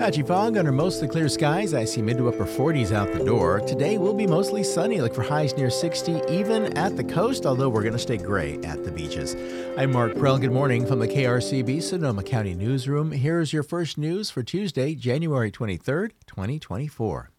Patchy fog under mostly clear skies. I see mid to upper 40s out the door. Today will be mostly sunny, look for highs near 60, even at the coast, although we're going to stay gray at the beaches. I'm Mark Prell. Good morning from the KRCB Sonoma County Newsroom. Here's your first news for Tuesday, January 23rd, 2024.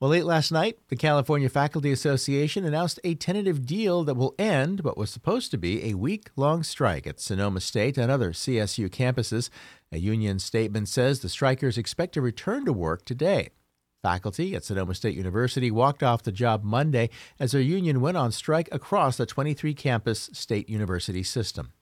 Well, late last night, the California Faculty Association announced a tentative deal that will end what was supposed to be a week long strike at Sonoma State and other CSU campuses. A union statement says the strikers expect to return to work today. Faculty at Sonoma State University walked off the job Monday as their union went on strike across the 23 campus state university system.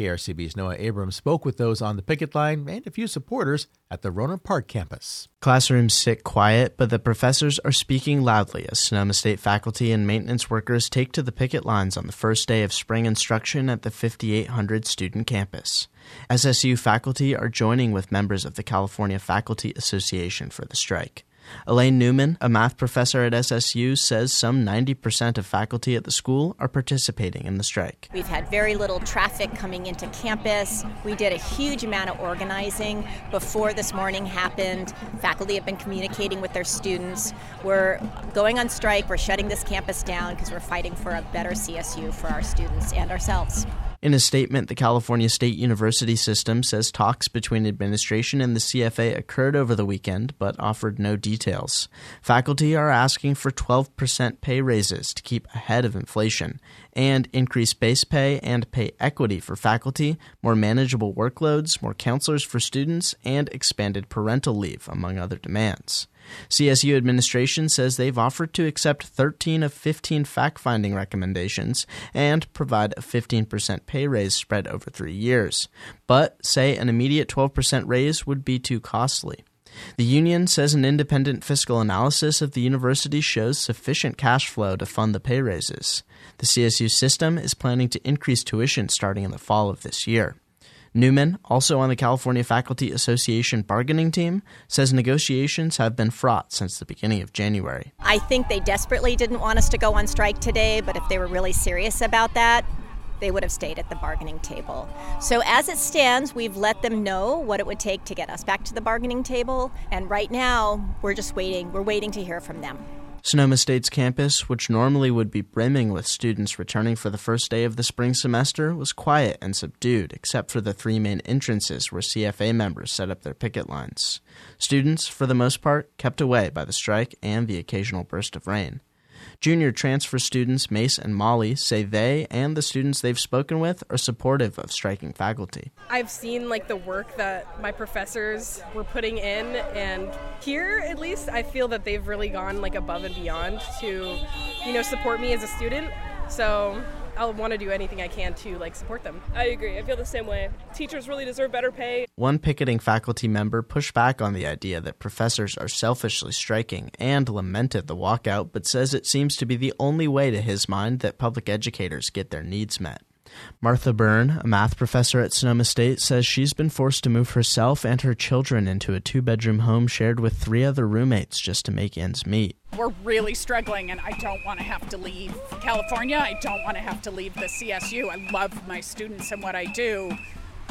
KRCB's Noah Abrams spoke with those on the picket line and a few supporters at the Rohnert Park campus. Classrooms sit quiet, but the professors are speaking loudly as Sonoma State faculty and maintenance workers take to the picket lines on the first day of spring instruction at the 5,800 student campus. SSU faculty are joining with members of the California Faculty Association for the strike. Elaine Newman, a math professor at SSU, says some 90% of faculty at the school are participating in the strike. We've had very little traffic coming into campus. We did a huge amount of organizing before this morning happened. Faculty have been communicating with their students. We're going on strike, we're shutting this campus down because we're fighting for a better CSU for our students and ourselves. In a statement, the California State University system says talks between administration and the CFA occurred over the weekend, but offered no details. Faculty are asking for 12% pay raises to keep ahead of inflation, and increased base pay and pay equity for faculty, more manageable workloads, more counselors for students, and expanded parental leave, among other demands. CSU administration says they've offered to accept 13 of 15 fact finding recommendations and provide a 15% pay raise spread over three years, but say an immediate 12% raise would be too costly. The union says an independent fiscal analysis of the university shows sufficient cash flow to fund the pay raises. The CSU system is planning to increase tuition starting in the fall of this year. Newman, also on the California Faculty Association bargaining team, says negotiations have been fraught since the beginning of January. I think they desperately didn't want us to go on strike today, but if they were really serious about that, they would have stayed at the bargaining table. So, as it stands, we've let them know what it would take to get us back to the bargaining table, and right now, we're just waiting. We're waiting to hear from them. Sonoma State's campus, which normally would be brimming with students returning for the first day of the spring semester, was quiet and subdued, except for the three main entrances where CFA members set up their picket lines. Students, for the most part, kept away by the strike and the occasional burst of rain. Junior transfer students Mace and Molly say they and the students they've spoken with are supportive of striking faculty. I've seen like the work that my professors were putting in and here at least I feel that they've really gone like above and beyond to you know support me as a student. So I'll want to do anything I can to like support them. I agree. I feel the same way. Teachers really deserve better pay. One picketing faculty member pushed back on the idea that professors are selfishly striking and lamented the walkout, but says it seems to be the only way to his mind that public educators get their needs met. Martha Byrne, a math professor at Sonoma State, says she's been forced to move herself and her children into a two bedroom home shared with three other roommates just to make ends meet. We're really struggling, and I don't want to have to leave California. I don't want to have to leave the CSU. I love my students and what I do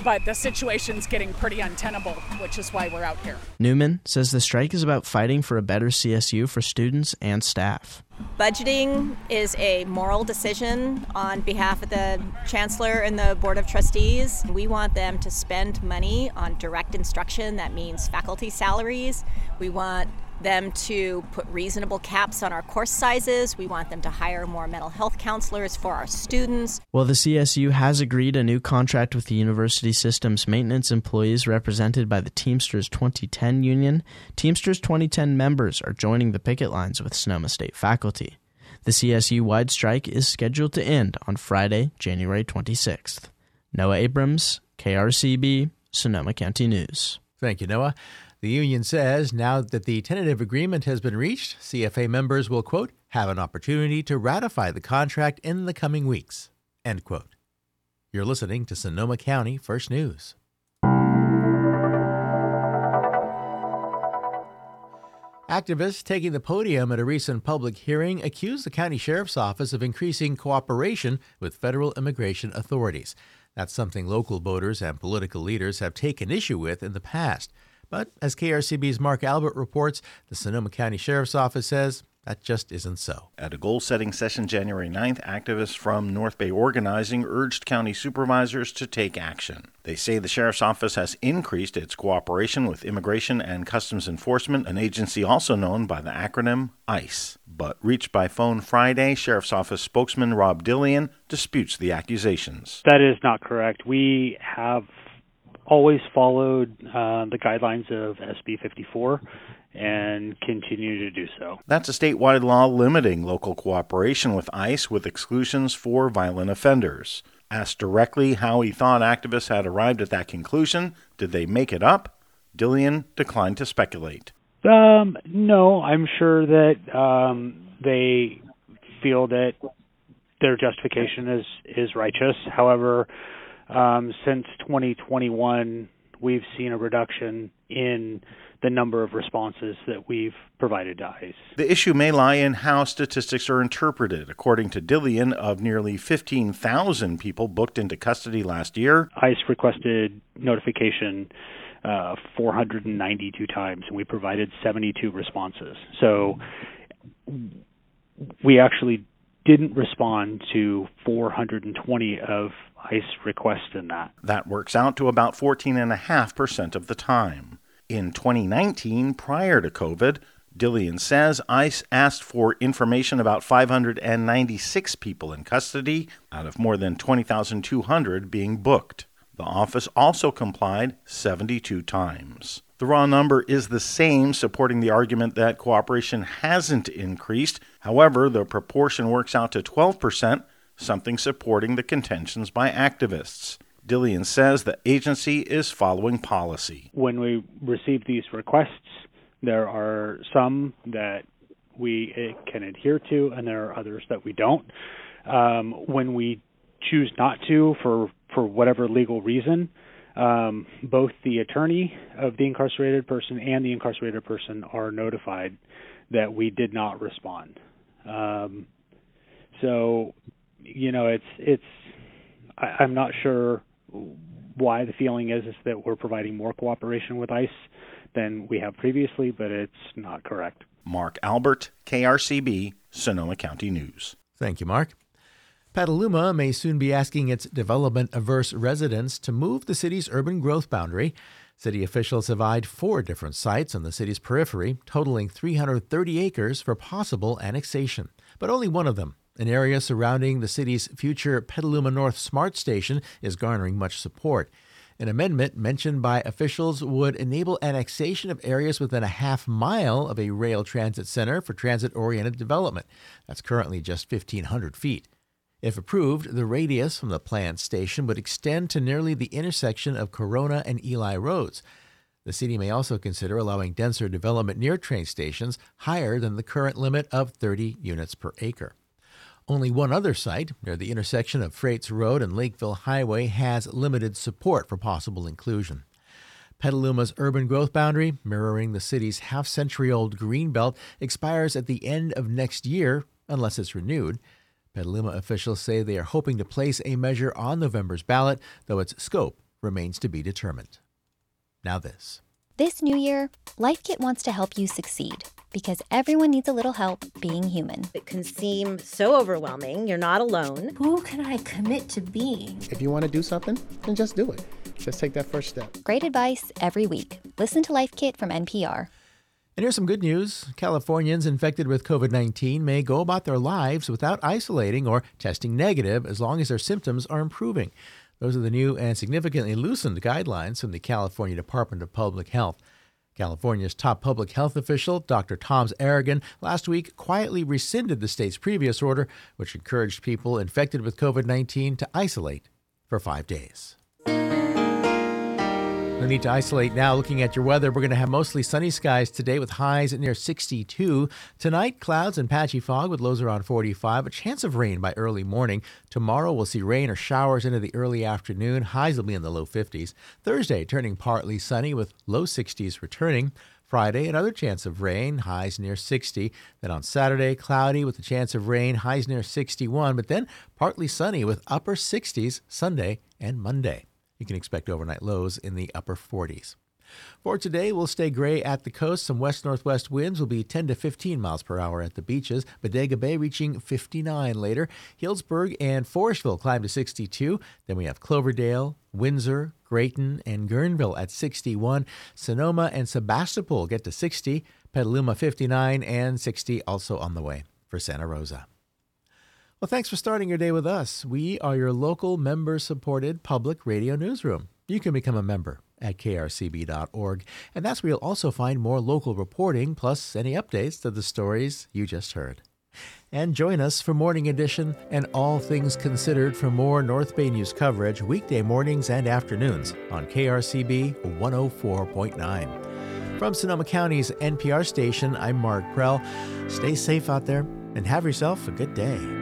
but the situation's getting pretty untenable, which is why we're out here. Newman says the strike is about fighting for a better CSU for students and staff. Budgeting is a moral decision on behalf of the chancellor and the board of trustees. We want them to spend money on direct instruction, that means faculty salaries. We want them to put reasonable caps on our course sizes. We want them to hire more mental health counselors for our students. Well, the CSU has agreed a new contract with the university system's maintenance employees represented by the Teamsters 2010 union. Teamsters 2010 members are joining the picket lines with Sonoma State faculty. The CSU wide strike is scheduled to end on Friday, January 26th. Noah Abrams, KRCB, Sonoma County News. Thank you, Noah. The union says now that the tentative agreement has been reached, CFA members will, quote, have an opportunity to ratify the contract in the coming weeks, end quote. You're listening to Sonoma County First News. Activists taking the podium at a recent public hearing accused the county sheriff's office of increasing cooperation with federal immigration authorities. That's something local voters and political leaders have taken issue with in the past. But as KRCB's Mark Albert reports, the Sonoma County Sheriff's Office says that just isn't so. At a goal setting session January 9th, activists from North Bay Organizing urged county supervisors to take action. They say the sheriff's office has increased its cooperation with Immigration and Customs Enforcement, an agency also known by the acronym ICE. But reached by phone Friday, Sheriff's Office spokesman Rob Dillion disputes the accusations. That is not correct. We have always followed uh, the guidelines of SB 54 and continue to do so. That's a statewide law limiting local cooperation with ICE with exclusions for violent offenders. Asked directly how he thought activists had arrived at that conclusion, did they make it up? Dillion declined to speculate. Um, no, I'm sure that um, they feel that their justification is is righteous. However, um, since 2021, we've seen a reduction in the number of responses that we've provided to ICE. The issue may lie in how statistics are interpreted. According to Dillion, of nearly 15,000 people booked into custody last year, ICE requested notification uh, 492 times, and we provided 72 responses. So we actually didn't respond to 420 of ICE requests in that. That works out to about 14.5% of the time. In 2019, prior to COVID, Dillion says ICE asked for information about 596 people in custody out of more than 20,200 being booked. The office also complied 72 times. The raw number is the same, supporting the argument that cooperation hasn't increased. However, the proportion works out to 12%, something supporting the contentions by activists. Dillion says the agency is following policy. When we receive these requests, there are some that we eh, can adhere to, and there are others that we don't. Um, when we choose not to, for for whatever legal reason, um, both the attorney of the incarcerated person and the incarcerated person are notified that we did not respond. Um, so, you know, it's it's. I, I'm not sure why the feeling is is that we're providing more cooperation with ICE than we have previously, but it's not correct. Mark Albert, KRCB, Sonoma County News. Thank you, Mark. Petaluma may soon be asking its development averse residents to move the city's urban growth boundary. City officials have eyed four different sites on the city's periphery, totaling 330 acres for possible annexation. But only one of them, an area surrounding the city's future Petaluma North Smart Station, is garnering much support. An amendment mentioned by officials would enable annexation of areas within a half mile of a rail transit center for transit oriented development. That's currently just 1,500 feet. If approved, the radius from the planned station would extend to nearly the intersection of Corona and Ely Roads. The city may also consider allowing denser development near train stations higher than the current limit of 30 units per acre. Only one other site, near the intersection of Frates Road and Lakeville Highway, has limited support for possible inclusion. Petaluma's urban growth boundary, mirroring the city's half century old green belt, expires at the end of next year unless it's renewed. Petaluma officials say they are hoping to place a measure on November's ballot, though its scope remains to be determined. Now, this. This new year, LifeKit wants to help you succeed because everyone needs a little help being human. It can seem so overwhelming. You're not alone. Who can I commit to being? If you want to do something, then just do it. Just take that first step. Great advice every week. Listen to LifeKit from NPR. And here's some good news Californians infected with COVID 19 may go about their lives without isolating or testing negative as long as their symptoms are improving. Those are the new and significantly loosened guidelines from the California Department of Public Health. California's top public health official, Dr. Tomás Aragon, last week quietly rescinded the state's previous order, which encouraged people infected with COVID 19 to isolate for five days. No need to isolate now. Looking at your weather, we're going to have mostly sunny skies today with highs near 62. Tonight, clouds and patchy fog with lows around 45. A chance of rain by early morning. Tomorrow, we'll see rain or showers into the early afternoon. Highs will be in the low 50s. Thursday, turning partly sunny with low 60s returning. Friday, another chance of rain, highs near 60. Then on Saturday, cloudy with a chance of rain, highs near 61, but then partly sunny with upper 60s Sunday and Monday. You can expect overnight lows in the upper 40s. For today, we'll stay gray at the coast. Some west northwest winds will be 10 to 15 miles per hour at the beaches. Bodega Bay reaching 59 later. Healdsburg and Forestville climb to 62. Then we have Cloverdale, Windsor, Graton, and Guerneville at 61. Sonoma and Sebastopol get to 60. Petaluma 59 and 60 also on the way for Santa Rosa. Well, thanks for starting your day with us. We are your local member supported public radio newsroom. You can become a member at krcb.org, and that's where you'll also find more local reporting plus any updates to the stories you just heard. And join us for Morning Edition and All Things Considered for more North Bay news coverage weekday mornings and afternoons on KRCB 104.9. From Sonoma County's NPR station, I'm Mark Prell. Stay safe out there and have yourself a good day.